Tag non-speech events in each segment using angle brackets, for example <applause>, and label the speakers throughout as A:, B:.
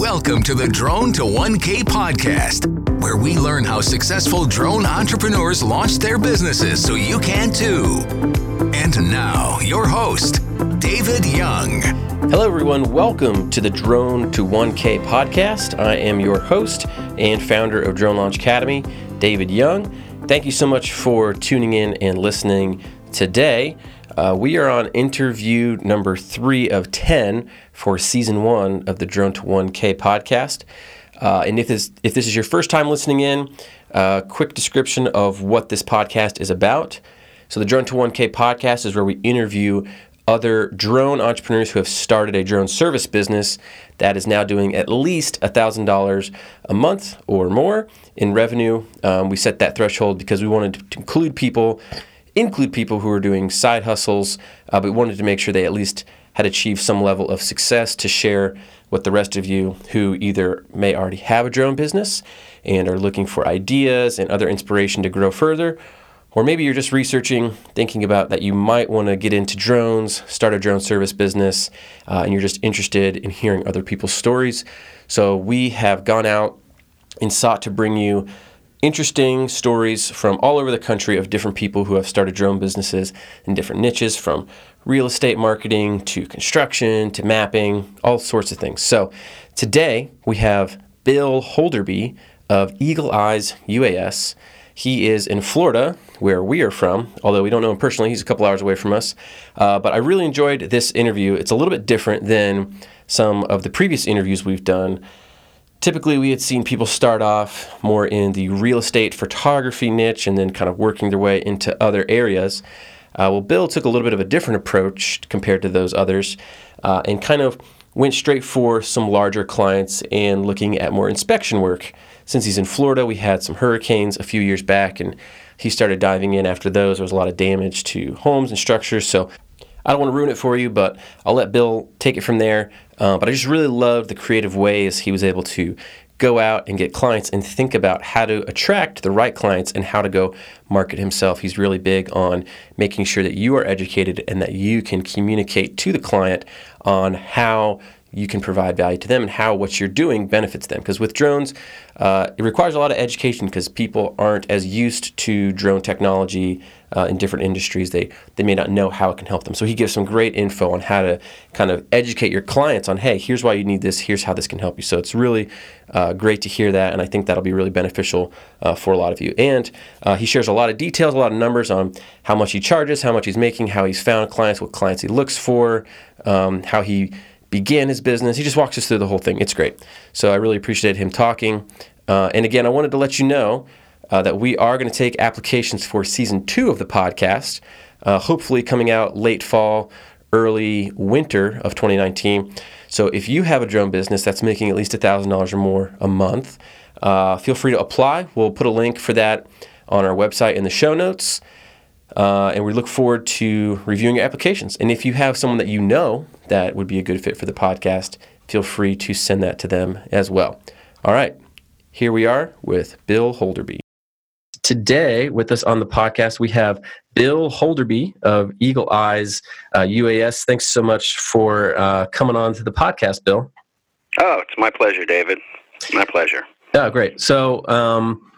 A: Welcome to the Drone to 1K podcast, where we learn how successful drone entrepreneurs launch their businesses so you can too. And now, your host, David Young.
B: Hello, everyone. Welcome to the Drone to 1K podcast. I am your host and founder of Drone Launch Academy, David Young. Thank you so much for tuning in and listening today. Uh, we are on interview number three of 10 for season one of the Drone to 1K podcast. Uh, and if this, if this is your first time listening in, uh, quick description of what this podcast is about. So, the Drone to 1K podcast is where we interview other drone entrepreneurs who have started a drone service business that is now doing at least $1,000 a month or more in revenue. Um, we set that threshold because we wanted to include people include people who are doing side hustles, uh, but wanted to make sure they at least had achieved some level of success to share with the rest of you who either may already have a drone business and are looking for ideas and other inspiration to grow further, or maybe you're just researching, thinking about that you might want to get into drones, start a drone service business, uh, and you're just interested in hearing other people's stories. So we have gone out and sought to bring you interesting stories from all over the country of different people who have started drone businesses in different niches from real estate marketing to construction to mapping, all sorts of things. So today we have Bill Holderby of Eagle Eyes UAS. He is in Florida, where we are from, although we don't know him personally. He's a couple hours away from us. Uh, but I really enjoyed this interview. It's a little bit different than some of the previous interviews we've done typically we had seen people start off more in the real estate photography niche and then kind of working their way into other areas. Uh, well, Bill took a little bit of a different approach compared to those others uh, and kind of went straight for some larger clients and looking at more inspection work. Since he's in Florida, we had some hurricanes a few years back and he started diving in after those. There was a lot of damage to homes and structures. So I don't want to ruin it for you, but I'll let Bill take it from there. Uh, but I just really loved the creative ways he was able to go out and get clients and think about how to attract the right clients and how to go market himself. He's really big on making sure that you are educated and that you can communicate to the client on how you can provide value to them and how what you're doing benefits them. Because with drones, uh, it requires a lot of education because people aren't as used to drone technology uh, in different industries. They they may not know how it can help them. So he gives some great info on how to kind of educate your clients on, hey, here's why you need this. Here's how this can help you. So it's really uh, great to hear that, and I think that'll be really beneficial uh, for a lot of you. And uh, he shares a lot of details, a lot of numbers on how much he charges, how much he's making, how he's found clients, what clients he looks for, um, how he began his business. He just walks us through the whole thing. It's great. So I really appreciate him talking. Uh, and again, I wanted to let you know uh, that we are going to take applications for season two of the podcast, uh, hopefully coming out late fall, early winter of 2019. So if you have a drone business that's making at least $1,000 or more a month, uh, feel free to apply. We'll put a link for that on our website in the show notes. Uh, and we look forward to reviewing your applications. And if you have someone that you know that would be a good fit for the podcast, feel free to send that to them as well. All right, here we are with Bill Holderby. Today, with us on the podcast, we have Bill Holderby of Eagle Eyes uh, UAS. Thanks so much for uh, coming on to the podcast, Bill.
C: Oh, it's my pleasure, David. My pleasure.
B: Oh, great. So, um,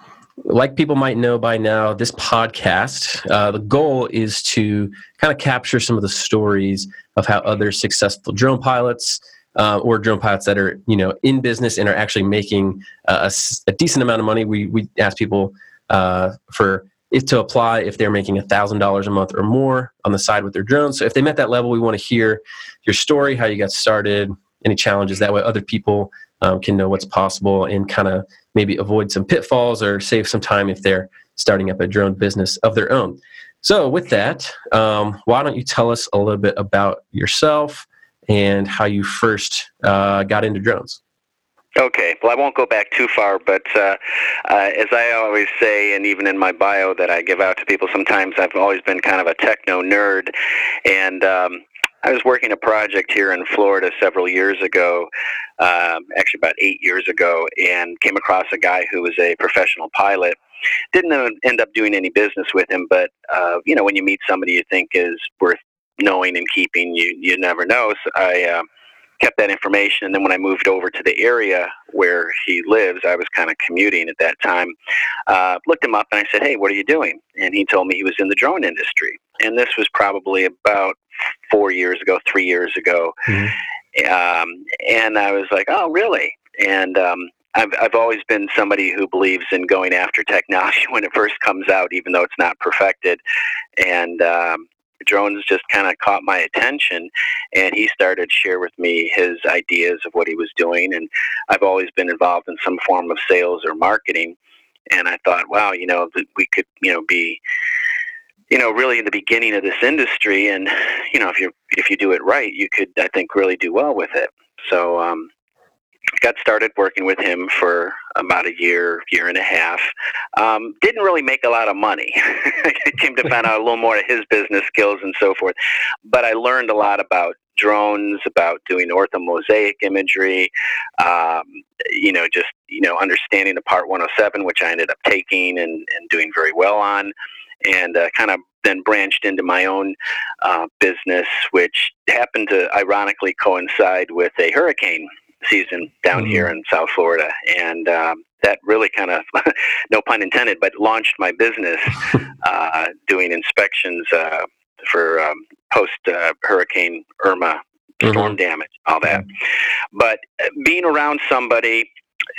B: like people might know by now, this podcast, uh, the goal is to kind of capture some of the stories of how other successful drone pilots uh, or drone pilots that are you know in business and are actually making uh, a, a, decent amount of money. We we ask people uh, for if to apply if they're making thousand dollars a month or more on the side with their drones. So if they met that level, we want to hear your story, how you got started, any challenges. That way, other people um, can know what's possible and kind of maybe avoid some pitfalls or save some time if they're starting up a drone business of their own. So, with that, um, why don't you tell us a little bit about yourself and how you first uh, got into drones?
C: Okay, well, I won't go back too far, but uh, uh, as I always say, and even in my bio that I give out to people sometimes, I've always been kind of a techno nerd. And um, I was working a project here in Florida several years ago, um, actually about eight years ago, and came across a guy who was a professional pilot. Didn't end up doing any business with him, but uh, you know when you meet somebody you think is worth knowing and keeping, you you never know. So I uh, kept that information. And then when I moved over to the area where he lives, I was kind of commuting at that time. Uh, looked him up and I said, "Hey, what are you doing?" And he told me he was in the drone industry. And this was probably about four years ago, three years ago. Mm-hmm. Um, and I was like, "Oh, really?" And um, I've, I've always been somebody who believes in going after technology <laughs> when it first comes out, even though it's not perfected. And um, drones just kind of caught my attention, and he started share with me his ideas of what he was doing. And I've always been involved in some form of sales or marketing. And I thought, wow, you know, we could, you know, be you know, really in the beginning of this industry, and you know, if you if you do it right, you could, I think, really do well with it. So um, got started working with him for about a year, year and a half. Um, didn't really make a lot of money. <laughs> Came to find out a little more of his business skills and so forth. But I learned a lot about drones, about doing orthomosaic imagery, um, you know, just, you know, understanding the Part 107, which I ended up taking and, and doing very well on. And uh, kind of then branched into my own uh, business, which happened to ironically coincide with a hurricane season down mm-hmm. here in South Florida, and um, that really kind of, <laughs> no pun intended, but launched my business <laughs> uh, doing inspections uh, for um, post uh, Hurricane Irma storm mm-hmm. damage, all that. But uh, being around somebody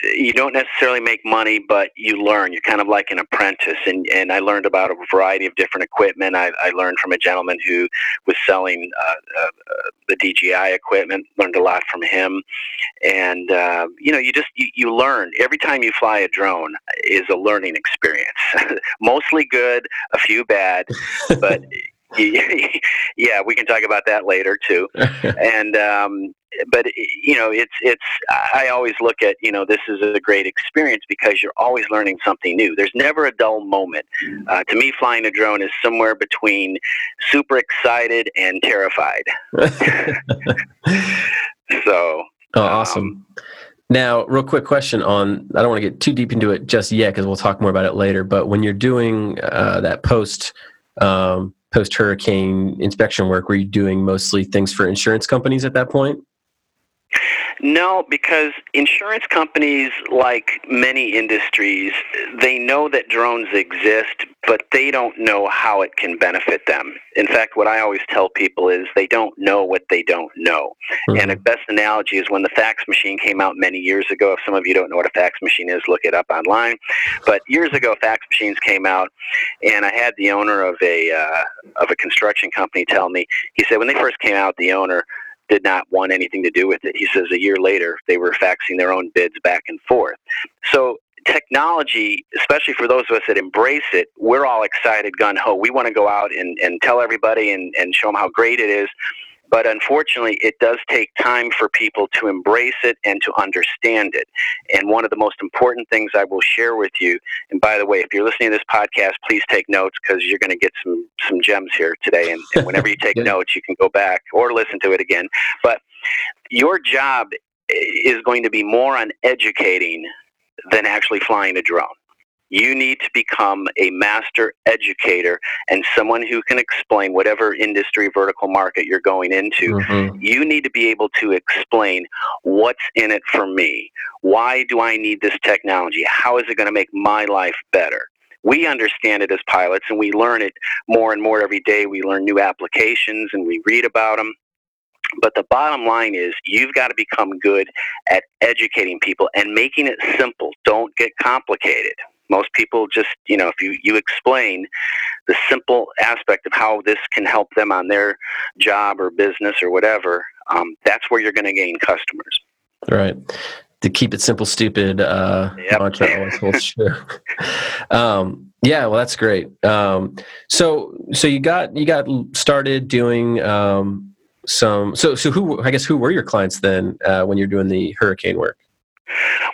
C: you don't necessarily make money, but you learn. You're kind of like an apprentice. And, and I learned about a variety of different equipment. I, I learned from a gentleman who was selling uh, uh, the DJI equipment, learned a lot from him. And, uh, you know, you just, you, you learn. Every time you fly a drone is a learning experience. <laughs> Mostly good, a few bad, <laughs> but <laughs> yeah, we can talk about that later too. <laughs> and um, but you know, it's it's. I always look at you know this is a great experience because you're always learning something new. There's never a dull moment. Uh, to me, flying a drone is somewhere between super excited and terrified. <laughs> so.
B: Oh, awesome. Um, now, real quick question on I don't want to get too deep into it just yet because we'll talk more about it later. But when you're doing uh, that post um, post hurricane inspection work, were you doing mostly things for insurance companies at that point?
C: No, because insurance companies, like many industries, they know that drones exist, but they don't know how it can benefit them. In fact, what I always tell people is they don't know what they don't know. Mm-hmm. And the best analogy is when the fax machine came out many years ago. If some of you don't know what a fax machine is, look it up online. But years ago, fax machines came out, and I had the owner of a uh, of a construction company tell me. He said when they first came out, the owner did not want anything to do with it. He says a year later, they were faxing their own bids back and forth. So technology, especially for those of us that embrace it, we're all excited, gun ho. We want to go out and, and tell everybody and, and show them how great it is. But unfortunately, it does take time for people to embrace it and to understand it. And one of the most important things I will share with you, and by the way, if you're listening to this podcast, please take notes because you're going to get some, some gems here today. And, and whenever you take <laughs> notes, you can go back or listen to it again. But your job eh, is going to be more on educating than actually flying a drone. You need to become a master educator and someone who can explain whatever industry vertical market you're going into. Mm-hmm. You need to be able to explain what's in it for me. Why do I need this technology? How is it going to make my life better? we understand it as pilots and we learn it more and more every day. We learn new applications and we read about them. But the bottom line is you've got to become good at educating people and making it simple. Don't get complicated. Most people just, you know, if you, you explain the simple aspect of how this can help them on their job or business or whatever, um, that's where you're going to gain customers.
B: Right. To keep it simple, stupid uh, yep. mantra always holds <laughs> true. um, yeah, well, that's great. Um, so, so you got you got started doing um, some. So, so who? I guess who were your clients then uh, when you're doing the hurricane work?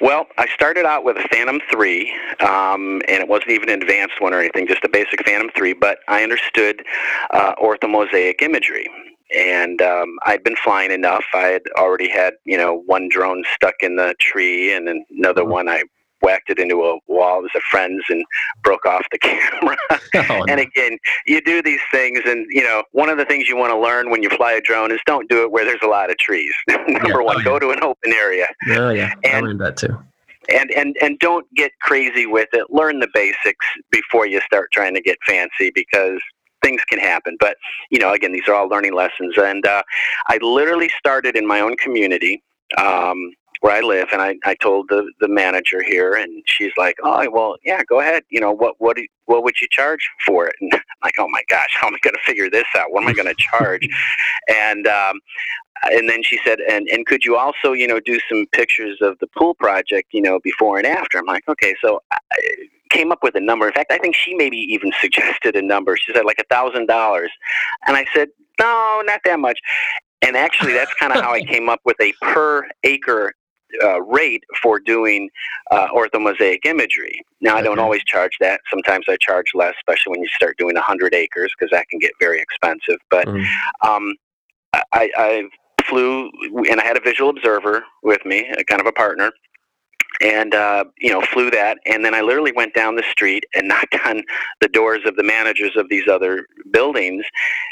C: Well, I started out with a Phantom 3, um, and it wasn't even an advanced one or anything, just a basic Phantom 3, but I understood uh, orthomosaic imagery. And um, I'd been flying enough. I had already had, you know, one drone stuck in the tree and another mm-hmm. one I whacked it into a wall. It was a friend's and broke off the <laughs> camera. <laughs> Oh, and again, you do these things, and you know, one of the things you want to learn when you fly a drone is don't do it where there's a lot of trees. <laughs> Number yeah. one, oh, go to an open area.
B: Oh yeah, and, I learned that too
C: and and and don't get crazy with it. Learn the basics before you start trying to get fancy because things can happen. But you know, again, these are all learning lessons. And uh, I literally started in my own community. Um, where I live, and I, I told the, the manager here, and she's like, "Oh, well, yeah, go ahead. You know, what what what would you charge for it?" And I'm like, "Oh my gosh, <laughs> how am I going to figure this out? What am I going <laughs> to charge?" and um, and then she said, and, and could you also, you know, do some pictures of the pool project, you know, before and after? I'm like, okay, so I came up with a number. In fact, I think she maybe even <laughs> suggested a number. She said like a thousand dollars, and I said, no, not that much. And actually, that's kind of how I came up with a per acre uh, rate for doing uh, orthomosaic imagery. Now, I don't always charge that. Sometimes I charge less, especially when you start doing 100 acres, because that can get very expensive. But mm-hmm. um, I, I've flew, and I had a visual observer with me, a kind of a partner, and uh, you know flew that. And then i literally went down the street and <laughs> knocked on the doors of the managers of these other buildings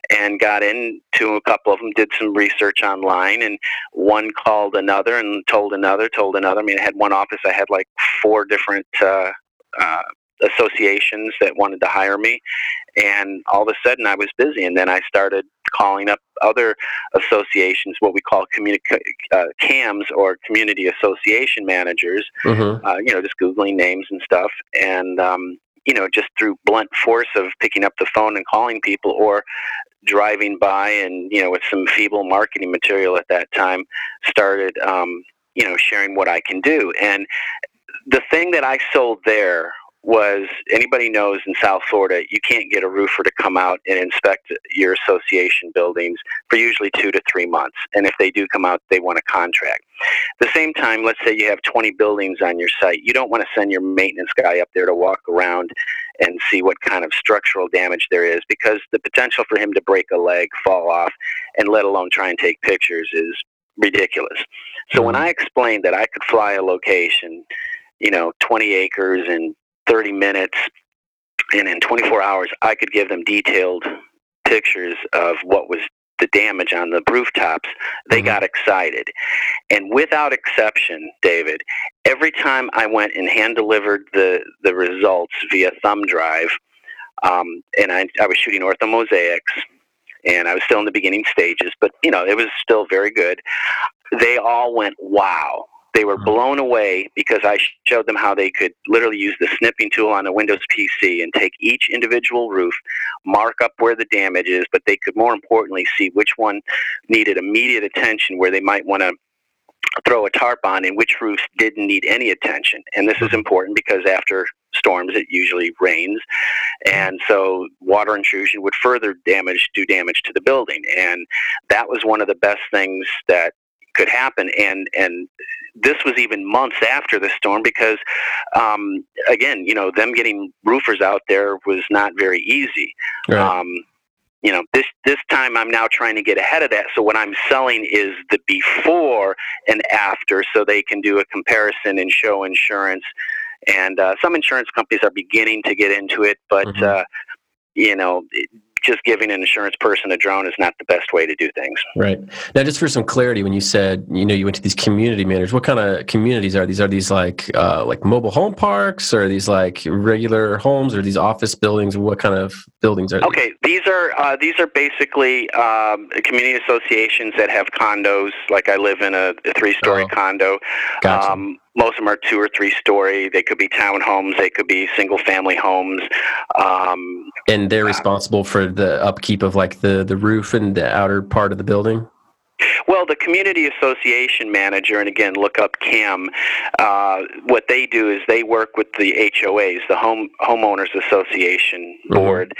C: and got into a couple of them did some research online and one called another and told another told another. I mean i had one office i had like four different uh, uh, associations that wanted to hire me. And all of a sudden I was busy and then I started calling up other associations what we call communi- uh, CAMs or community association managers mm-hmm. uh, you know just googling names and stuff. And um, you know just through blunt force of picking up the phone and calling people or driving by and you know with some feeble marketing material at that time started um, you know sharing what I can do. And the thing that I sold there was anybody knows in South Florida, you can't get a roofer to come out and inspect your association buildings for usually two to three months. And if they do come out, they want a contract. At the same time, let's say you have 20 buildings on your site. You don't want to send your maintenance guy up there to walk around and see what kind of structural damage there is because the potential for him to break a leg, fall off, and let alone try and take pictures is ridiculous. So when mm-hmm. I explained that I could fly a location, you know, 20 acres and 30 minutes, and in 24 hours, I could give them detailed pictures of what was the damage on the rooftops, they mm-hmm. got excited. And without exception, David, every time I went and hand delivered the, the results via thumb drive, um, and I, I was shooting orthomosaics, and I was still in the beginning stages, but you know, it was still very good. They all went, wow. They were mm-hmm. blown away because I showed them how they could literally use the snipping tool on a Windows PC and take each individual roof, mark up where the damage is, but they could more importantly see which one needed immediate attention where they might want to throw a tarp on and which roofs didn't need any attention. And this is mm-hmm. important because after storms it usually rains and so water intrusion would further damage do damage to the building and that was one of the best things that could happen and and this was even months after the storm because, um, again, you know, them getting roofers out there was not very easy. Right. Um, you know, this this time I'm now trying to get ahead of that. So what I'm selling is the before and after, so they can do a comparison and show insurance. And uh, some insurance companies are beginning to get into it, but mm-hmm. uh, you know, just giving an insurance person a drone is not the best way to do things.
B: Right. Now, just for some clarity, when you said you know you went to these community managers, what kind of communities are these? Are these like uh, like mobile home parks, or are these like regular homes, or these office buildings? What kind of buildings are?
C: Okay, these are uh, these are basically um, community associations that have condos. Like I live in a, a three-story oh. condo.
B: Gotcha. Um,
C: most of them are two or three story. They could be townhomes. They could be single family homes. Um,
B: and they're responsible for the upkeep of like the the roof and the outer part of the building.
C: Well, the community association manager, and again, look up CAM. Uh, what they do is they work with the HOAs, the home homeowners association mm-hmm. board,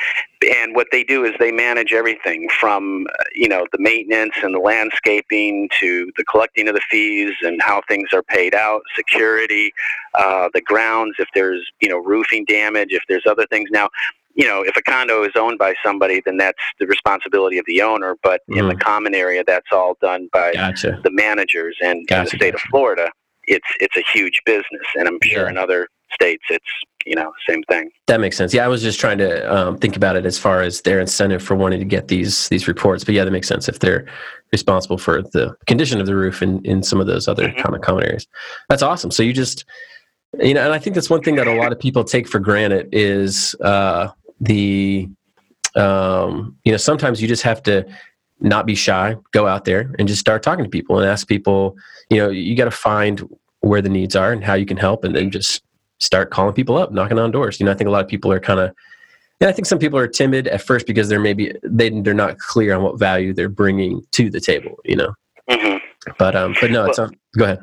C: mm-hmm. and what they do is they manage everything from uh, you know the maintenance and the landscaping to the collecting of the fees and how things are paid out, security, uh, the grounds, if there's you know roofing damage, if there's other things. Now, you know, if a condo is owned by somebody, then that's the responsibility of the owner. But mm. in the mm. common area, that's all done by
B: gotcha.
C: the managers and, gotcha, the state of Florida. it's it's a huge business, and I'm sure
B: Yeah.
C: in other states it's you know same thing.
B: That makes sense. Yeah, I was just trying to um, think about it as far as their incentive for wanting to get these these reports. But yeah, that makes sense if they're responsible for the condition of the roof in, in some of those other
C: Mhm.
B: kind of common areas. That's awesome. So you just you know, and I think that's one thing that a lot of people take for granted is uh, the um, you know sometimes you just have to not be shy, go out there and just start talking to people and ask people. You know, you got to find where the needs are and how you can help, and then just start calling people up, knocking on doors. You know, I think a lot of people are kind of, and I think some people are timid at first because they're maybe they they're not clear on what value they're bringing to the table. You know,
C: hmm
B: but um, but no, it's um, go ahead.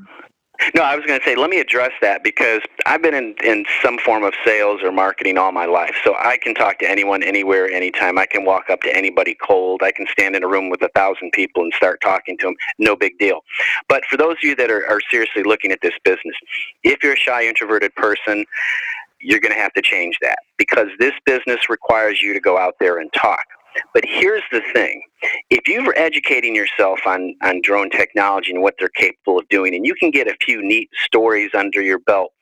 C: No, I was going to say, let me address that because I've been in, in some form of sales or marketing all my life. So I can talk to anyone, anywhere, anytime. I can walk up to anybody cold. I can stand in a room with a thousand people and start talking to them. No big deal. But for those of you that are, are seriously looking at this business, if you're a shy, introverted person, you're going to have to change that because this business requires you to go out there and talk. But here's the thing if you're educating yourself on, on drone technology and what they're capable of doing, and you can get a few neat stories under your belt,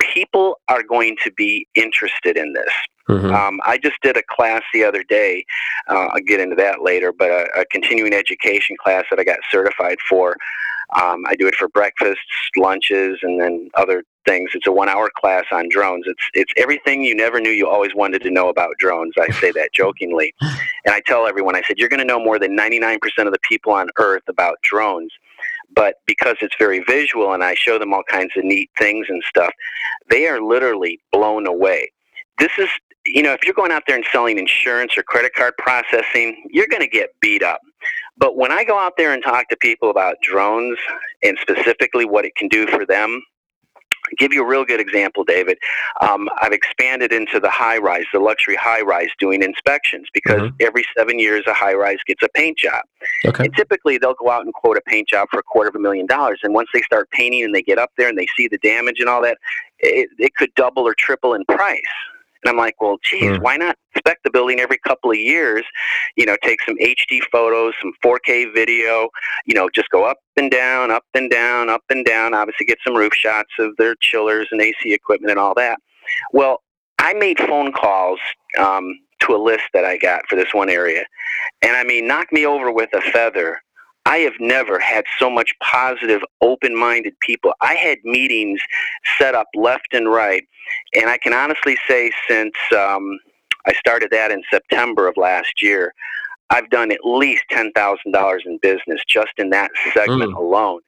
C: people are going to be interested in this.
B: Mhm.
C: Um, I just did a class the other day. Uh, I'll get into that later, but a, a continuing education class that I got certified for. Um, I do it for breakfasts, lunches, and then other things. It's a one-hour class on drones. It's it's everything you never knew you always wanted to know about drones. I say that jokingly, <laughs> and I tell everyone. I said you're going to know more than 99% of the people on Earth about drones. But because it's very visual and I show them all kinds of neat things and stuff, they are literally blown away. This is you know, if you're going out there and selling insurance or credit card processing, you're going to get beat up. But when I go out there and talk to people about drones and specifically what it can do for them, I'll give you a real good example, David. Um, I've expanded into the high rise, the luxury high rise, doing inspections because
B: Mhm.
C: every seven years a high rise gets a paint job.
B: Okay.
C: And typically they'll go out and quote a paint job for a quarter of a million dollars. And once they start painting and they get up there and they see the damage and all that, it, it could double or triple in price. And I'm like, well, geez,
B: Hmm.
C: why not inspect the building every couple of years? You know, take some HD photos, some 4K video, you know, just go up and down, up and down, up and down. Obviously, get some roof shots of their chillers and AC equipment and all that. Well, I made phone calls um, to a list that I got for this one area. And I mean, knock me over with a feather. I have never had so much positive, open minded people. I had meetings set up left and right. And I can honestly say, since um, I started that in September of last year, I've done at least $10,000 in business just in that segment
B: Mm.
C: alone.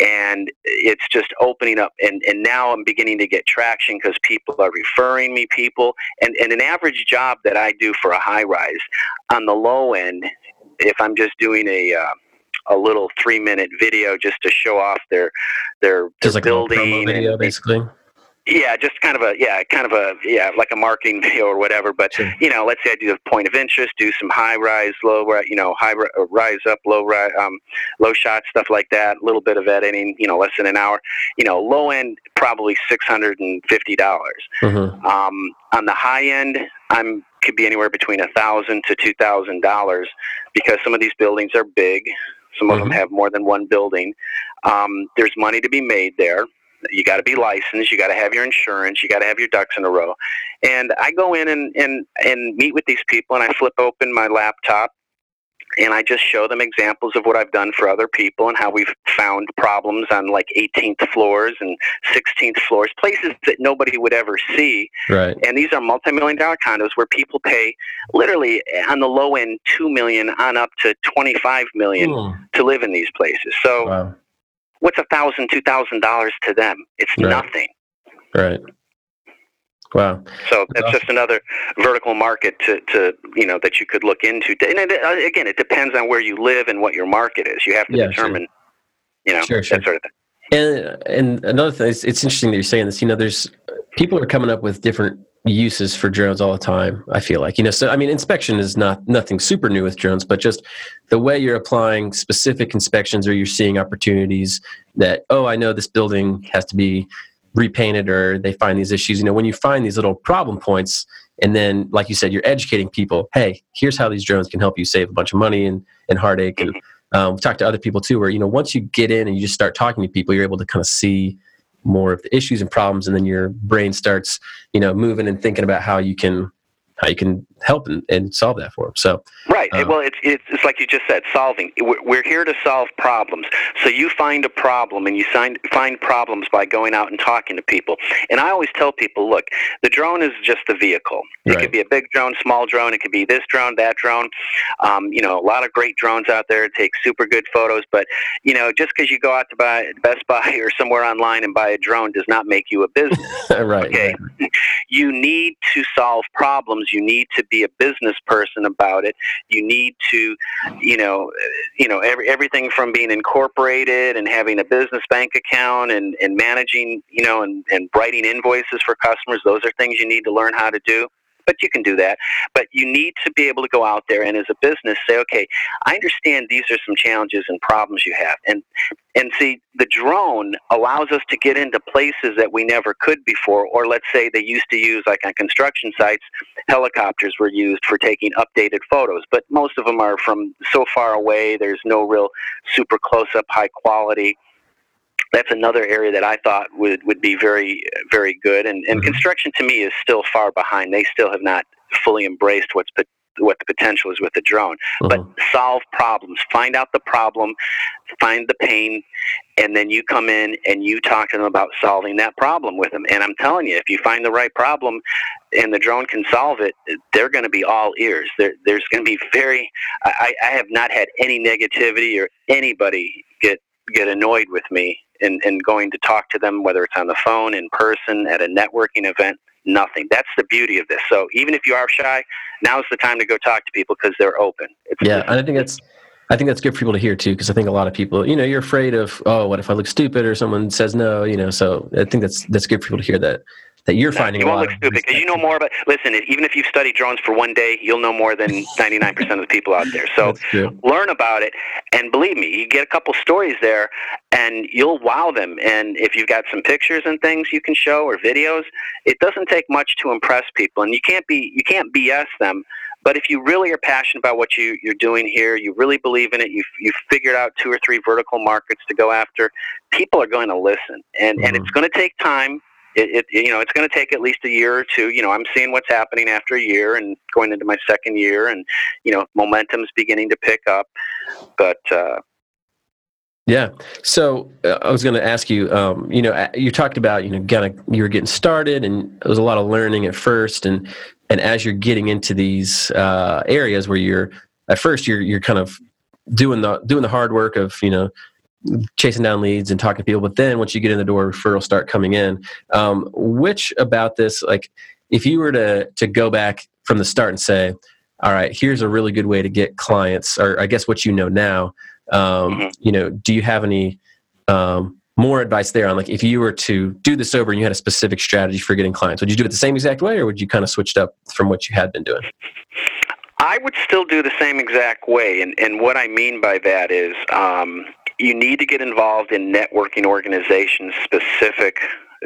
C: And it's just opening up. And, and now I'm beginning to get traction because people are referring me people. And, and an average job that I do for a high rise on the low end, if I'm just doing a, uh, a little three minute video just to show off their their, their
B: like
C: building
B: video,
C: and,
B: basically.
C: yeah, just kind of a yeah, kind of a yeah, like a marketing <laughs> video or whatever. But
B: Sure.
C: you know, let's say I do a point of interest, do some high rise, low rise, you know, high uh, rise up, low rise, um, low shot stuff like that. A little bit of editing, you know, less than an hour. You know, low end probably six hundred and fifty dollars.
B: Mhm.
C: Um, on the high end, I'm could be anywhere between a thousand to two thousand dollars because some of these buildings are big. Some of them
B: Mhm.
C: have more than one building. Um, there's money to be made there. You got to be licensed. You got to have your insurance. You got to have your ducks in a row. And I go in and, and, and meet with these people, and I flip open my laptop, and I just show them examples of what I've done for other people and how we've found problems on like 18th floors and 16th floors, places that nobody would ever see.
B: Right.
C: And these are multi-million dollar condos where people pay literally on the low end two million on up to 25 million
B: Mm.
C: to live in these places. So
B: Wow.
C: what's a thousand, two thousand dollars to them? It's
B: Right.
C: nothing.
B: Right. Wow.
C: So
B: That's
C: just another vertical market to, to you know that you could look into. And uh, again, it depends on where you live and what your market is. You have to
B: Yeah, sure.
C: determine, you know,
B: Sure, sure.
C: that sort of thing.
B: And and another thing, it's, it's interesting that you're saying this. You know, there's people are coming up with different uses for drones all the time. I feel like you know. So I mean, inspection is not nothing super new with drones, but just the way you're applying specific inspections, or you're seeing opportunities that oh, I know this building has to be repainted, or they find these issues. You know, when you find these little problem points, and then like you said, you're educating people. Hey, here's how these drones can help you save a bunch of money and and heartache and um, we talked to other people too, where you know once you get in and you just start talking to people, you're able to kind of see more of the issues and problems, and then your brain starts, you know, moving and thinking about how you can how you can help and, and solve that for them. So
C: right. Uh, well, it's, it's it's like you just said, solving. We're here to solve problems. So you find a problem, and you find find problems by going out and talking to people. And I always tell people, look, the drone is just the vehicle. It right. could be a big drone, small drone. It could be this drone, that drone. Um, you know, a lot of great drones out there take super good photos. But you know, just because you go out to buy Best Buy <laughs> or somewhere online and buy a drone does not make you a business. <laughs>
B: right.
C: Okay. Right. You need to solve problems you need to be a business person about it. You need to, you know, you know, every, everything from being incorporated and having a business bank account and, and managing, you know, and, and writing invoices for customers. Those are things you need to learn how to do but you can do that. But you need to be able to go out there and as a business say, okay, I understand these are some challenges and problems you have. And and see, the drone allows us to get into places that we never could before, or let's say they used to use, like on construction sites, helicopters were used for taking updated photos, but most of them are from so far away, there's no real super close up, high quality that's another area that I thought would, would be very, very good. And, and mm-hmm. construction to me is still far behind. They still have not fully embraced what's what the potential is with the drone. Mm-hmm. But solve problems, find out the problem, find the pain, and then you come in and you talk to them about solving that problem with them. And I'm telling you, if you find the right problem and the drone can solve it, they're going to be all ears. There, there's going to be very. I, I have not had any negativity or anybody get get annoyed with me and, and going to talk to them, whether it's on the phone, in person, at a networking event, nothing. That's the beauty of this. So even if you are shy, now's the time to go talk to people because they're open.
B: It's, yeah, and I think that's I think that's good for people to hear too, because I think a lot of people, you know, you're afraid of, oh, what if I look stupid or someone says no, you know. So I think that's that's good for people to hear that that you're finding
C: you won't look stupid because you know more about listen even if you've studied drones for one day you'll know more than <laughs> 99% of the people out there. So learn about it and believe me you get a couple stories there and you'll wow them. And if you've got some pictures and things you can show or videos it doesn't take much to impress people and you can't be you can't bs them. But if you really are passionate about what you, you're doing here, you really believe in it, you've, you've figured out two or three vertical markets to go after, people are going to listen. And, mm-hmm. and it's going to take time it, it, you know it's going to take at least a year or two you know i'm seeing what's happening after a year and going into my second year and you know momentum's beginning to pick up but uh
B: yeah. So uh, I was going to ask you, um, you know, you talked about, you know, kind of you were getting started and there was a lot of learning at first. And, and as you're getting into these uh, areas where you're, at first you're, you're kind of doing the, doing the hard work of, you know, chasing down leads and talking to people. But then once you get in the door, referrals start coming in. Um, which about this, like, if you were to to go back from the start and say, all right, here's a really good way to get clients, or I guess what you know now. Um, mm-hmm. You know, do you have any um, more advice there on like if you were to do this over and you had a specific strategy for getting clients, would you do it the same exact way, or would you kind of switch it up from what you had been doing?
C: I would still do the same exact way, and and what I mean by that is. Um, you need to get involved in networking organizations specific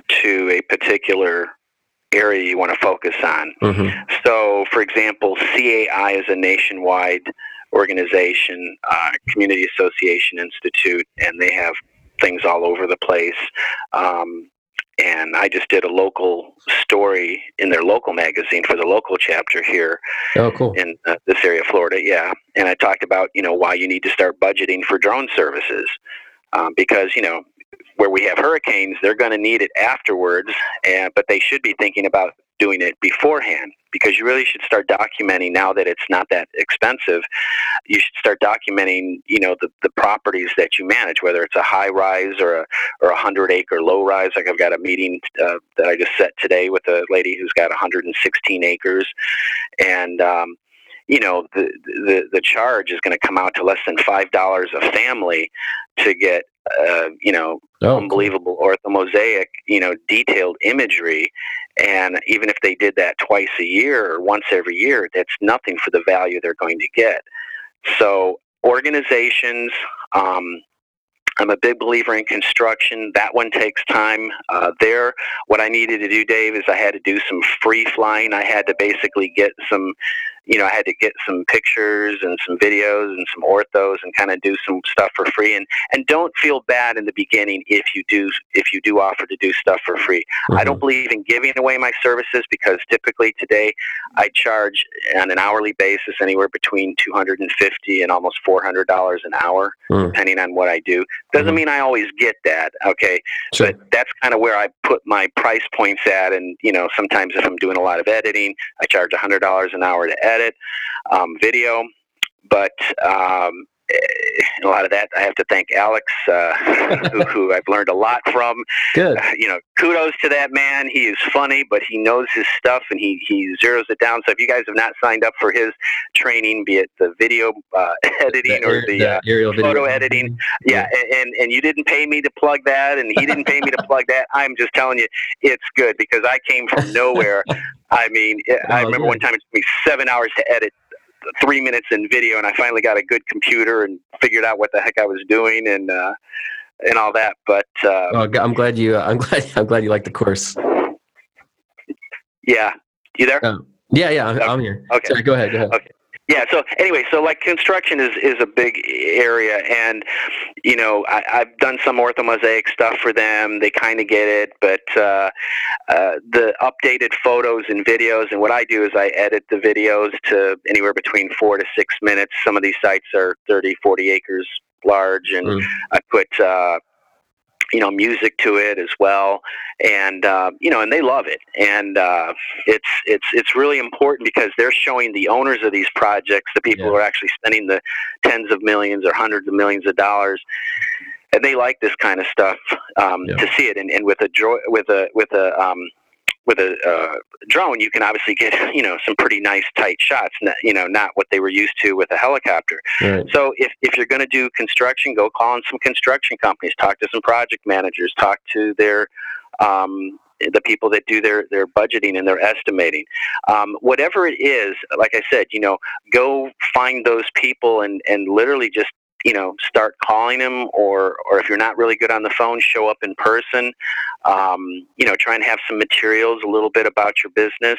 C: to a particular area you want to focus on. Mm-hmm. So, for example, CAI is a nationwide organization, uh, Community Association Institute, and they have things all over the place. Um, and I just did a local story in their local magazine for the local chapter here.
B: Oh, cool!
C: In uh, this area of Florida, yeah. And I talked about you know why you need to start budgeting for drone services um, because you know where we have hurricanes, they're going to need it afterwards, and but they should be thinking about doing it beforehand because you really should start documenting now that it's not that expensive. You should start documenting, you know, the, the properties that you manage, whether it's a high rise or a or a hundred acre low rise. Like I've got a meeting uh, that I just set today with a lady who's got 116 acres, and um, you know the the the charge is going to come out to less than five dollars a family to get uh, you know oh. unbelievable orthomosaic you know detailed imagery and even if they did that twice a year or once every year that's nothing for the value they're going to get so organizations um, I'm a big believer in construction. That one takes time. Uh, there, what I needed to do, Dave, is I had to do some free flying. I had to basically get some you know, I had to get some pictures and some videos and some orthos and kind of do some stuff for free. And and don't feel bad in the beginning if you do if you do offer to do stuff for free. Mm-hmm. I don't believe in giving away my services because typically today I charge on an hourly basis anywhere between 250 and almost 400 dollars an hour, mm. depending on what I do. Doesn't mm-hmm. mean I always get that. Okay, sure. but that's kind of where I put my price points at. And you know, sometimes if I'm doing a lot of editing, I charge $100 an hour to edit um, video. But um, a lot of that I have to thank Alex, uh, <laughs> who, who, I've learned a lot from.
B: Good.
C: Uh, you know, kudos to that man. He is funny, but he knows his stuff and he, he zeroes it down. So if you guys have not signed up for his training, be it the video uh, <laughs> editing the, or the, the uh, photo video. editing, yeah, and, and you didn't pay me to plug that, and he didn't pay me to plug that. <laughs> I'm just telling you, it's good because I came from nowhere. I mean, I oh, remember one time it took me seven hours to edit three minutes in video, and I finally got a good computer and figured out what the heck I was doing and uh, and all that. But uh,
B: oh, I'm glad you. I'm <laughs> glad. I'm glad you like the course.
C: Yeah, you there?
B: Um, yeah, yeah, I'm, okay. I'm here. Okay, Sorry, go ahead. Go ahead.
C: Okay yeah so anyway so like construction is is a big area and you know I, i've done some orthomosaic stuff for them they kind of get it but uh, uh, the updated photos and videos and what i do is i edit the videos to anywhere between four to six minutes some of these sites are 30 40 acres large and mm. i put uh, you know music to it as well and uh, you know and they love it and uh, it's it's it's really important because they're showing the owners of these projects the people yeah. who are actually spending the tens of millions or hundreds of millions of dollars and they like this kind of stuff um, yeah. to see it and, and with a joy, with a with a um, with a uh, drone, you can obviously get you know some pretty nice tight shots. You know, not what they were used to with a helicopter. Right. So if if you're going to do construction, go call on some construction companies, talk to some project managers, talk to their um, the people that do their, their budgeting and their estimating. Um, whatever it is, like I said, you know, go find those people and, and literally just you know, start calling them, or or if you're not really good on the phone, show up in person. Um, you know, try and have some materials, a little bit about your business.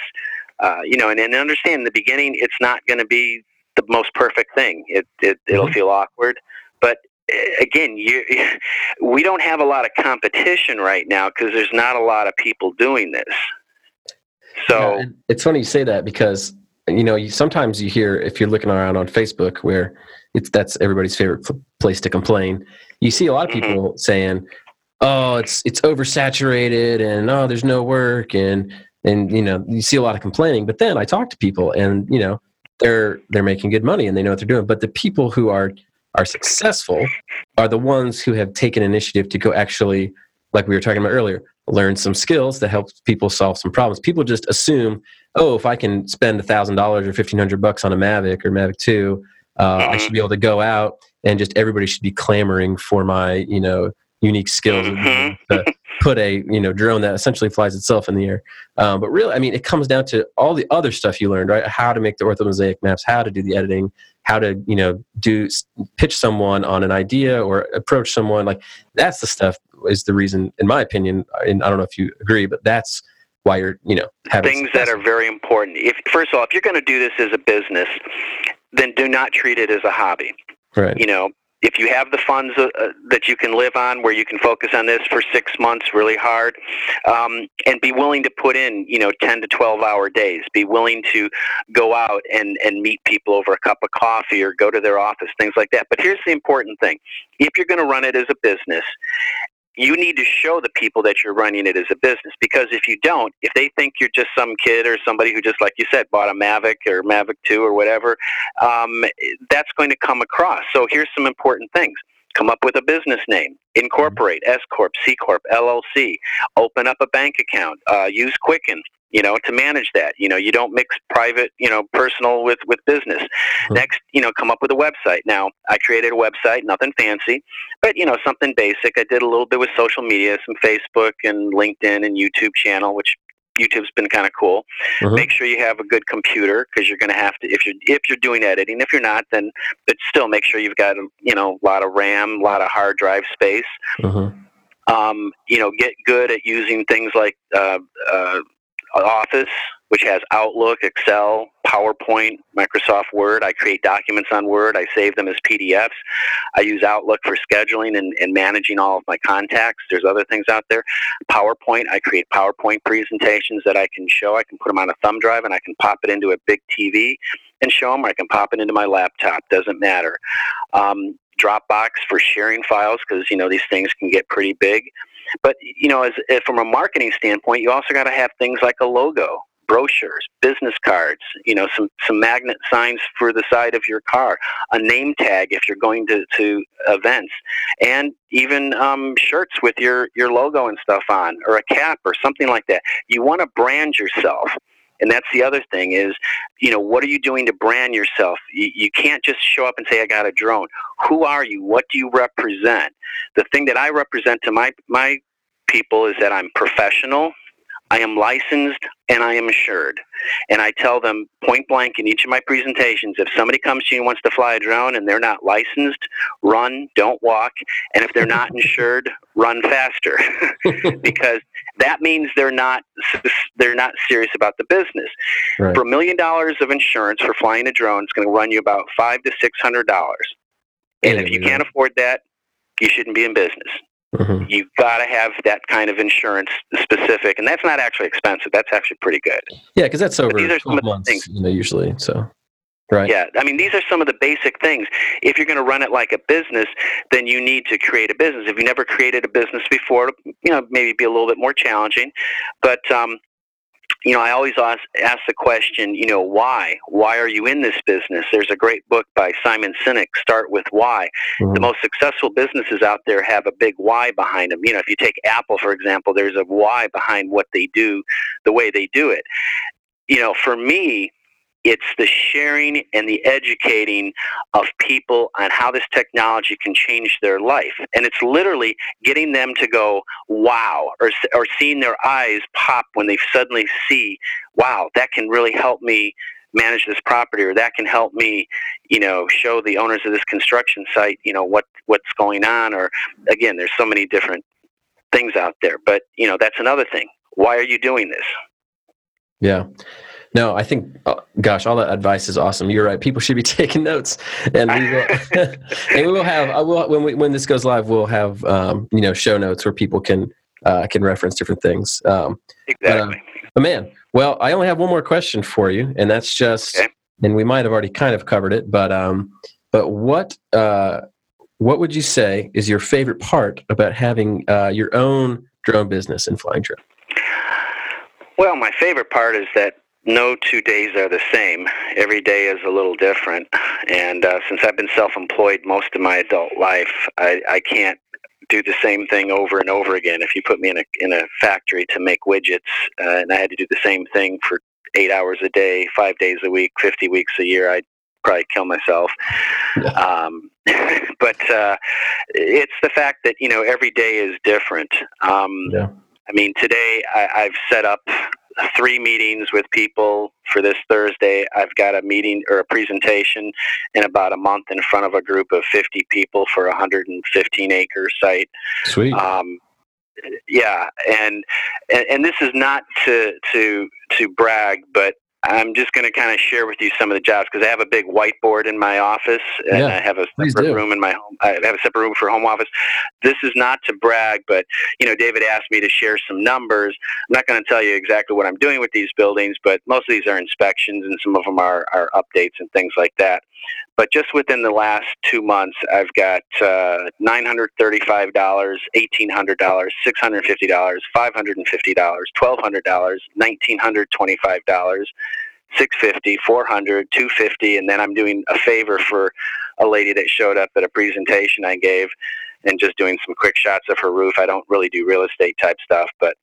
C: Uh, you know, and, and understand in the beginning, it's not going to be the most perfect thing. It, it it'll mm-hmm. feel awkward, but eh, again, you, <laughs> we don't have a lot of competition right now because there's not a lot of people doing this. So
B: yeah, it's funny you say that because you know you, sometimes you hear if you're looking around on Facebook where it's that's everybody's favorite place to complain. You see a lot of mm-hmm. people mm-hmm. saying, "Oh, it's it's oversaturated," and "Oh, there's no work," and and you know you see a lot of complaining. But then I talk to people, and you know they're they're making good money and they know what they're doing. But the people who are are successful are the ones who have taken initiative to go actually, like we were talking about earlier, learn some skills that help people solve some problems. People just assume, oh, if I can spend a thousand dollars or fifteen hundred bucks on a Mavic or Mavic Two, uh, mm-hmm. I should be able to go out and just everybody should be clamoring for my, you know, unique skills mm-hmm. <laughs> to put a, you know, drone that essentially flies itself in the air. Um, but really, I mean, it comes down to all the other stuff you learned, right? How to make the orthomosaic maps, how to do the editing, how to, you know, do pitch someone on an idea or approach someone. Like that's the stuff is the reason, in my opinion, and I don't know if you agree, but that's why you're, you know, having
C: things that are very important. If first of all, if you're going to do this as a business, then do not treat it as a hobby.
B: Right.
C: You know, if you have the funds uh, uh, that you can live on where you can focus on this for six months really hard um, and be willing to put in you know 10 to 12 hour days be willing to go out and, and meet people over a cup of coffee or go to their office things like that but here's the important thing if you're going to run it as a business you need to show the people that you're running it as a business because if you don't if they think you're just some kid or somebody who just like you said bought a mavic or mavic 2 or whatever um, that's going to come across. So here's some important things come up with a business name. Incorporate s corp c corp llc open up a bank account. Uh, use quicken you know to manage that. You know you don't mix private you know personal with with business. Mm-hmm. next you know come up with a website. Now i created a website nothing fancy but you know something basic. I did a little bit with social media some facebook and linkedin and youtube channel which YouTube's been kind of cool. Mm-hmm. Make sure you have a good computer because you're going to have to if you're if you're doing editing. If you're not, then but still make sure you've got you know a lot of RAM, a lot of hard drive space. Mm-hmm. Um, you know, get good at using things like uh, uh, Office, which has Outlook, Excel, PowerPoint, Microsoft Word. I create documents on Word. I save them as PDFs. I use Outlook for scheduling and, and managing all of my contacts. There's other things out there. PowerPoint, I create PowerPoint presentations that I can show. I can put them on a thumb drive and I can pop it into a big TV and show them. I can pop it into my laptop. Doesn't matter. Um, Dropbox for sharing files because you know these things can get pretty big. But you know, as, as from a marketing standpoint, you also got to have things like a logo brochures, business cards, you know, some, some magnet signs for the side of your car, a name tag if you're going to, to events, and even um, shirts with your, your logo and stuff on, or a cap or something like that. You want to brand yourself. And that's the other thing is, you know, what are you doing to brand yourself? You, you can't just show up and say, I got a drone. Who are you? What do you represent? The thing that I represent to my, my people is that I'm professional, I am licensed and I am assured. And I tell them point blank in each of my presentations if somebody comes to you and wants to fly a drone and they're not licensed, run, don't walk. And if they're not insured, run faster. <laughs> because that means they're not they're not serious about the business. Right. For a million dollars of insurance for flying a drone, it's going to run you about five to six hundred dollars. And if you can't afford that, you shouldn't be in business. Mm-hmm. You've got to have that kind of insurance specific, and that's not actually expensive. That's actually pretty good.
B: Yeah, because that's over these are some months, things. you know, usually. So, right.
C: Yeah, I mean, these are some of the basic things. If you're going to run it like a business, then you need to create a business. If you never created a business before, you know, maybe be a little bit more challenging. But um, you know, I always ask, ask the question, you know, why? Why are you in this business? There's a great book by Simon Sinek, Start with Why. Mm-hmm. The most successful businesses out there have a big why behind them. You know, if you take Apple, for example, there's a why behind what they do, the way they do it. You know, for me, it's the sharing and the educating of people on how this technology can change their life. And it's literally getting them to go, wow, or, or seeing their eyes pop when they suddenly see, wow, that can really help me manage this property or that can help me you know show the owners of this construction site you know what what's going on or again there's so many different things out there. But you know that's another thing. Why are you doing this?
B: Yeah no, I think, oh, gosh, all that advice is awesome. You're right. People should be <laughs> taking notes, and we will, <laughs> <laughs> and we will have. I will when we when this goes live, we'll have um, you know show notes where people can uh, can reference different things. Um,
C: exactly. But, uh,
B: but, man, well, I only have one more question for you, and that's just, okay. and we might have already kind of covered it, but um, but what uh, what would you say is your favorite part about having uh, your own drone business and flying drone?
C: Well, my favorite part is that no two days are the same. Every day is a little different. And uh, since I've been self employed most of my adult life, I, I can't do the same thing over and over again. If you put me in a, in a factory to make widgets uh, and I had to do the same thing for eight hours a day, five days a week, 50 weeks a year, I'd probably kill myself. Yeah. Um, <laughs> but uh, it's the fact that, you know, every day is different. Um, yeah. I mean, today I, I've set up three meetings with people for this Thursday. I've got a meeting or a presentation in about a month in front of a group of 50 people for a 115 acre site.
B: Sweet. Um,
C: yeah, and, and and this is not to to to brag, but I'm just going to kind of share with you some of the jobs because I have a big whiteboard in my office and yeah, I have a separate room in my home. I have a separate room for home office. This is not to brag, but you know, David asked me to share some numbers. I'm not going to tell you exactly what I'm doing with these buildings, but most of these are inspections and some of them are, are updates and things like that. But just within the last two months, I've got uh, $935, $1,800, $650, $550, $1,200, $1,925, 650 400 250 and then i'm doing a favor for a lady that showed up at a presentation i gave and just doing some quick shots of her roof i don't really do real estate type stuff but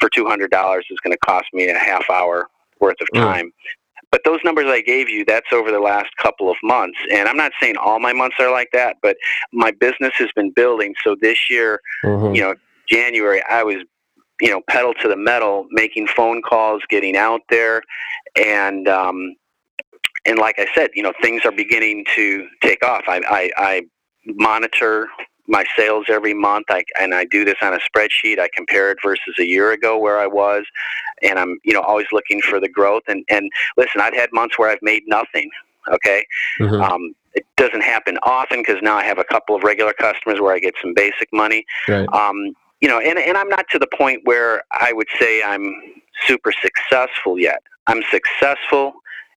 C: for $200 it's going to cost me a half hour worth of time mm. But those numbers I gave you, that's over the last couple of months. And I'm not saying all my months are like that, but my business has been building. So this year, mm-hmm. you know, January, I was, you know, pedal to the metal, making phone calls, getting out there. And, um, and like I said, you know, things are beginning to take off. I, I, I monitor my sales every month. I and I do this on a spreadsheet. I compare it versus a year ago where I was, and I'm you know always looking for the growth. And and listen, I've had months where I've made nothing. Okay. Mm-hmm. Um, it doesn't happen often because now I have a couple of regular customers where I get some basic money. Right. Um, you know, and, and I'm not to the point where I would say I'm super successful yet. I'm successful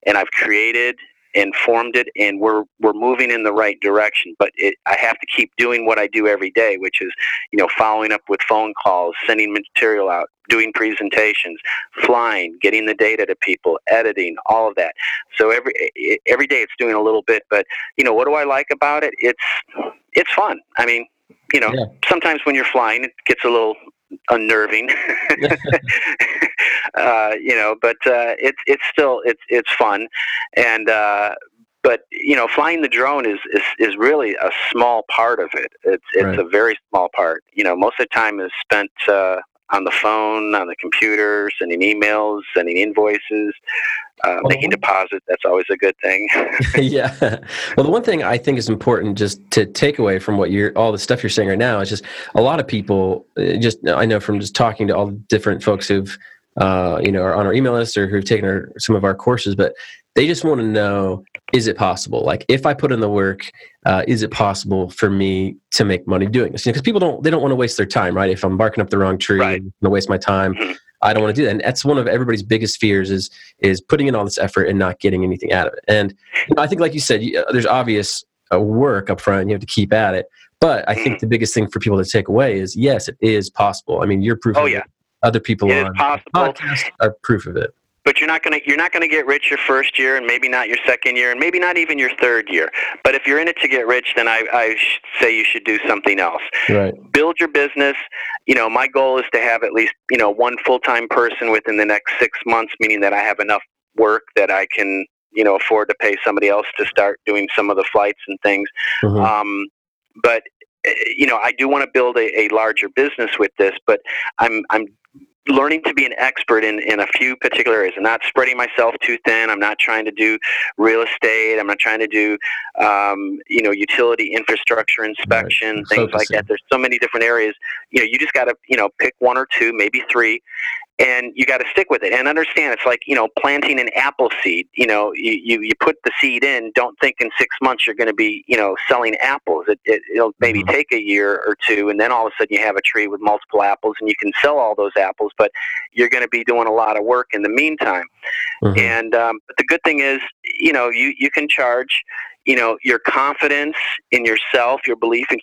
C: and I've created and formed it and we're we're moving in the right direction but it, i have to keep doing what i do every day which is you know following up with phone calls sending material out doing presentations flying getting the data to people editing all of that so every every day it's doing a little bit but you know what do i like about it it's it's fun i mean you know yeah. sometimes when you're flying it gets a little unnerving. <laughs> <laughs> <laughs> uh, you know, but uh, it's it's still it's it's fun, and uh, but you know, flying the drone is, is is really a small part of it. It's it's right. a very small part. You know, most of the time is spent uh, on the phone, on the computer, sending emails, sending invoices, uh, well, making deposits. That's always a good thing. <laughs> <laughs>
B: yeah. Well, the one thing I think is important just to take away from what you're, all the stuff you're saying right now is just a lot of people, uh, just I know from just talking to all the different folks who've, uh, you know, are on our email list or who've taken our, some of our courses, but they just want to know is it possible like if i put in the work uh, is it possible for me to make money doing this because you know, people don't they don't want to waste their time right if i'm barking up the wrong tree right. i'm going to waste my time mm-hmm. i don't want to do that and that's one of everybody's biggest fears is is putting in all this effort and not getting anything out of it and you know, i think like you said you, uh, there's obvious uh, work up front you have to keep at it but i think mm-hmm. the biggest thing for people to take away is yes it is possible i mean you're proof oh, yeah. Other people
C: it on podcast
B: are proof of it.
C: But you're not going to you're not going to get rich your first year and maybe not your second year and maybe not even your third year. But if you're in it to get rich then i, I say you should do something else.
B: Right.
C: Build your business. You know my goal is to have at least you know one full-time person within the next six months meaning that i have enough work that i can you know afford to pay somebody else to start doing some of the flights and things. Mm-hmm. um, but you know, I do want to build a, a larger business with this, but I'm I'm learning to be an expert in, in a few particular areas. I'm not spreading myself too thin. I'm not trying to do real estate. I'm not trying to do, um, you know, utility infrastructure inspection, right. things Focusing. like that. There's so many different areas. You know, you just got to, you know, pick one or two, maybe three, and you got to stick with it and understand it's like you know planting an apple seed you know you, you, you put the seed in don't think in six months you're going to be you know selling apples it, it, will maybe mm-hmm. take a year or two and then all of a sudden you have a tree with multiple apples and you can sell all those apples but you're going to be doing a lot of work in the meantime mm-hmm. and um, but the good thing is you know you, you can charge you know your confidence in yourself your belief in,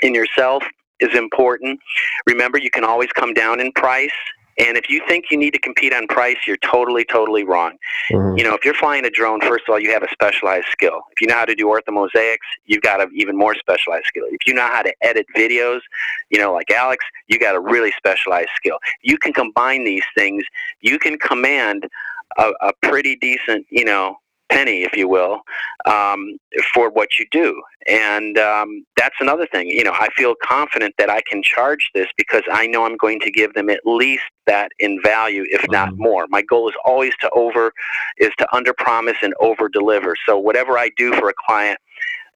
C: in yourself is important remember you can always come down in price and if you think you need to compete on price, you're totally, totally wrong. Mm-hmm. You know, if you're flying a drone, first of all, you have a specialized skill. If you know how to do orthomosaics, you've got an even more specialized skill. If you know how to edit videos, you know, like Alex, you got a really specialized skill. You can combine these things. You can command a, a pretty decent, you know, penny, if you will, um, for what you do. And um, that's another thing. You know, I feel confident that I can charge this because I know I'm going to give them at least that in value, if mm-hmm. not more. My goal is always to over, is to under promise and over deliver. So whatever I do for a client,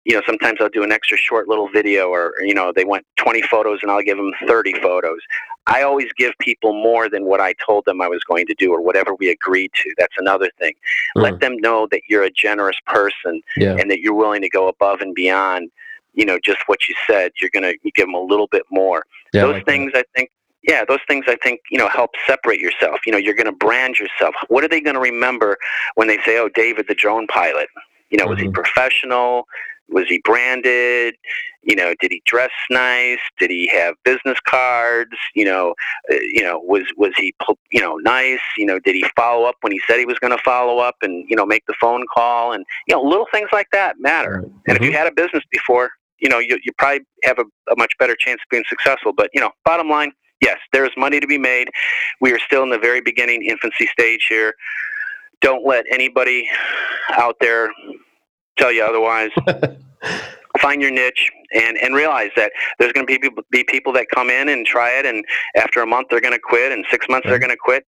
C: you know, sometimes I'll do an extra short little video or, you know, they want 20 photos and I'll give them 30 photos. I always give people more than what I told them I was going to do or whatever we agreed to. That's another thing. Mm. Let them know that you're a generous person yeah. and that you're willing to go above and beyond, you know, just what you said. You're going to you give them a little bit more. Yeah, Those like things, that. I think, yeah, those things I think, you know, help separate yourself. You know, you're going to brand yourself. What are they going to remember when they say, oh, David, the drone pilot? You know, mm-hmm. was he mm-hmm. professional? Was he branded? You know, did he dress nice? Did he have business cards? You know, uh, you know, was was he you know nice? You know, did he follow up when he said he was going to follow up and you know make the phone call and you know little things like that matter. Mm-hmm. And if you mm-hmm. had a business before, you know, you you probably have a, a much better chance of being successful. But you know, bottom line, yes, there is money to be made. We are still in the very beginning infancy stage here. Don't let anybody out there tell you otherwise. <laughs> Find your niche and, and realize that there's going to be people, be people that come in and try it, and after a month they're going to quit, and six months they're going to quit.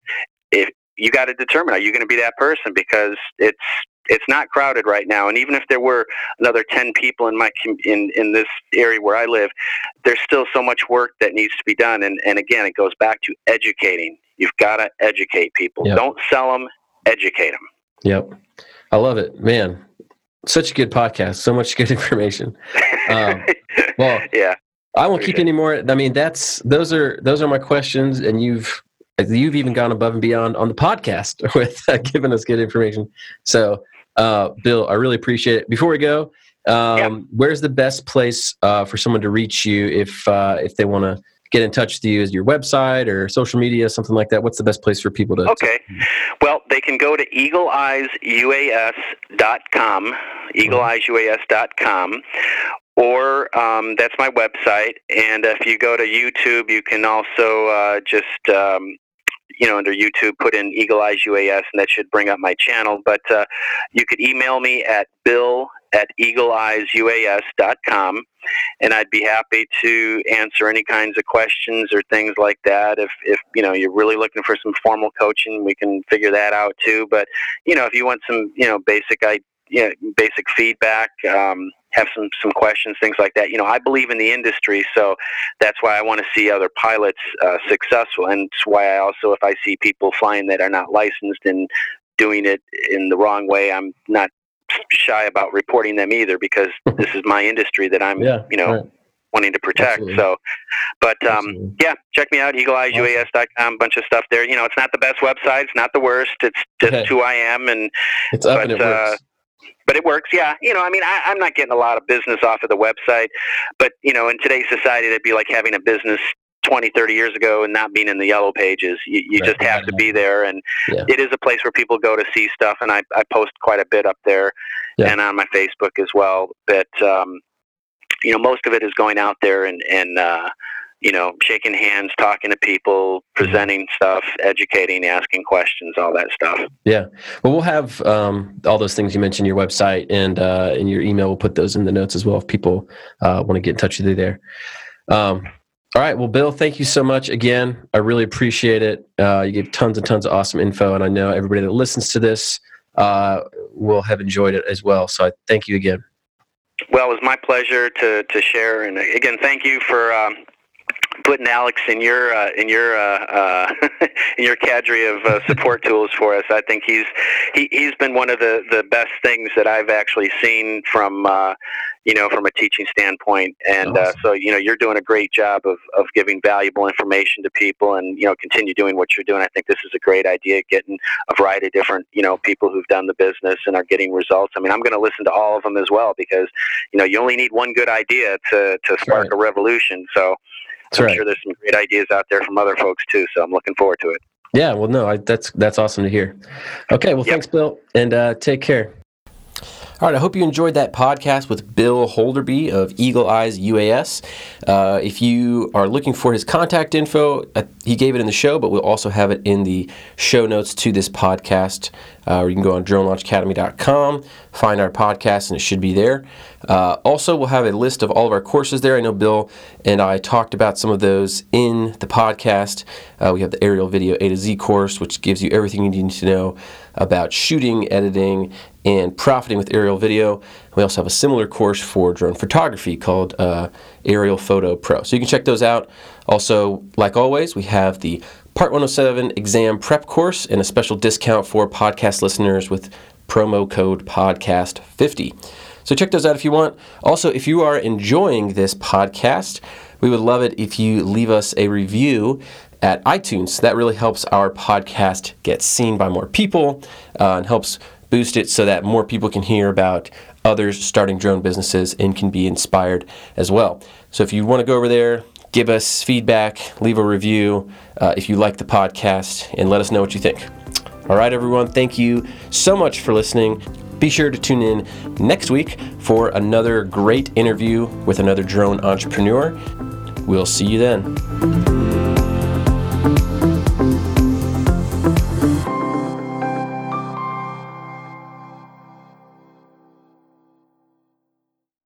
C: If you got to determine, are you going to be that person? Because it's it's not crowded right now. And even if there were another 10 people in my in in this area where I live, there's still so much work that needs to be done. And and again, it goes back to educating. You've got to educate people. Yep. Don't sell them, educate them.
B: Yep. I love it, man. Such a good podcast. So much good <laughs> information. Um, well, <laughs>
C: yeah.
B: I won't keep you anymore. I mean, that's those are those are my questions, and you've you've even gone above and beyond on the podcast <laughs> with uh, giving us good information. So, uh, Bill, I really appreciate it. Before we go, um, yeah. where's the best place uh, for someone to reach you if uh, if they want to get in touch with you? Is your website or social media, something like that? What's the best place for people to?
C: Okay, well, they can go to eagleeyesuas.com, eagleeyesuas.com, or um, that's my website. And if you go to YouTube, you can also uh, just um, you know under YouTube put in Eagle Eyes UAS, and that should bring up my channel. But uh, you could email me at bill at eagleeyesuas.com, and I'd be happy to answer any kinds of questions or things like that. If if you know you're really looking for some formal coaching, we can figure that out too. But you know if you want some you know basic I you know, basic feedback. Um, have some some questions, things like that. You know, I believe in the industry, so that's why I want to see other pilots uh, successful, and it's why I also, if I see people flying that are not licensed and doing it in the wrong way, I'm not shy about reporting them either because <laughs> this is my industry that I'm, yeah, you know. Right. Wanting to protect, Absolutely. so, but um, yeah, check me out, eagleeyesuas.com. A bunch of stuff there. You know, it's not the best website, it's not the worst. It's just okay. who I am, and
B: it's up but, and it works. Uh,
C: but it works. Yeah, you know, I mean, I, I'm not getting a lot of business off of the website, but you know, in today's society, it'd be like having a business 20, 30 years ago and not being in the yellow pages. You, you right. just have to be there, and yeah. it is a place where people go to see stuff. And I, I post quite a bit up there, yeah. and on my Facebook as well. But um, you know, most of it is going out there and and uh, you know, shaking hands, talking to people, mm-hmm. presenting stuff, educating, asking questions, all that stuff.
B: Yeah. Well, we'll have um, all those things you mentioned, your website and uh, in your email. We'll put those in the notes as well if people uh, want to get in touch with you there. Um, all right. Well, Bill, thank you so much again. I really appreciate it. Uh, you gave tons and tons of awesome info, and I know everybody that listens to this uh, will have enjoyed it as well. So I thank you again.
C: Well, it was my pleasure to, to share. And again, thank you for um, putting Alex in your uh, in your uh, uh, <laughs> in your cadre of uh, support tools for us. I think he's he, he's been one of the, the best things that I've actually seen from uh, you know from a teaching standpoint. And uh, so you know you're doing a great job of, of giving valuable information to people, and you know continue doing what you're doing. I think this is a great idea, getting a variety of different you know people who've done the business and are getting results. I mean, I'm going to listen to all of them as well because you know you only need one good idea to to spark right. a revolution. So. That's I'm right. sure there's some great ideas out there from other folks too. So I'm looking forward to it.
B: Yeah, well, no, I, that's that's awesome to hear. Okay, well, yep. thanks, Bill, and uh, take care. All right, I hope you enjoyed that podcast with Bill Holderby of Eagle Eyes UAS. Uh, if you are looking for his contact info, uh, he gave it in the show, but we'll also have it in the show notes to this podcast. Uh, or you can go on dronelaunchacademy.com, find our podcast, and it should be there. Uh, also, we'll have a list of all of our courses there. I know Bill and I talked about some of those in the podcast. Uh, we have the aerial video A to Z course, which gives you everything you need to know about shooting, editing, and profiting with aerial video. We also have a similar course for drone photography called uh, Aerial Photo Pro. So you can check those out. Also, like always, we have the Part 107 exam prep course and a special discount for podcast listeners with promo code podcast50. So check those out if you want. Also, if you are enjoying this podcast, we would love it if you leave us a review at iTunes. That really helps our podcast get seen by more people uh, and helps boost it so that more people can hear about others starting drone businesses and can be inspired as well. So if you want to go over there, give us feedback, leave a review uh, if you like the podcast, and let us know what you think. All right, everyone, thank you so much for listening. Be sure to tune in next week for another great interview with another drone entrepreneur. We'll see you then.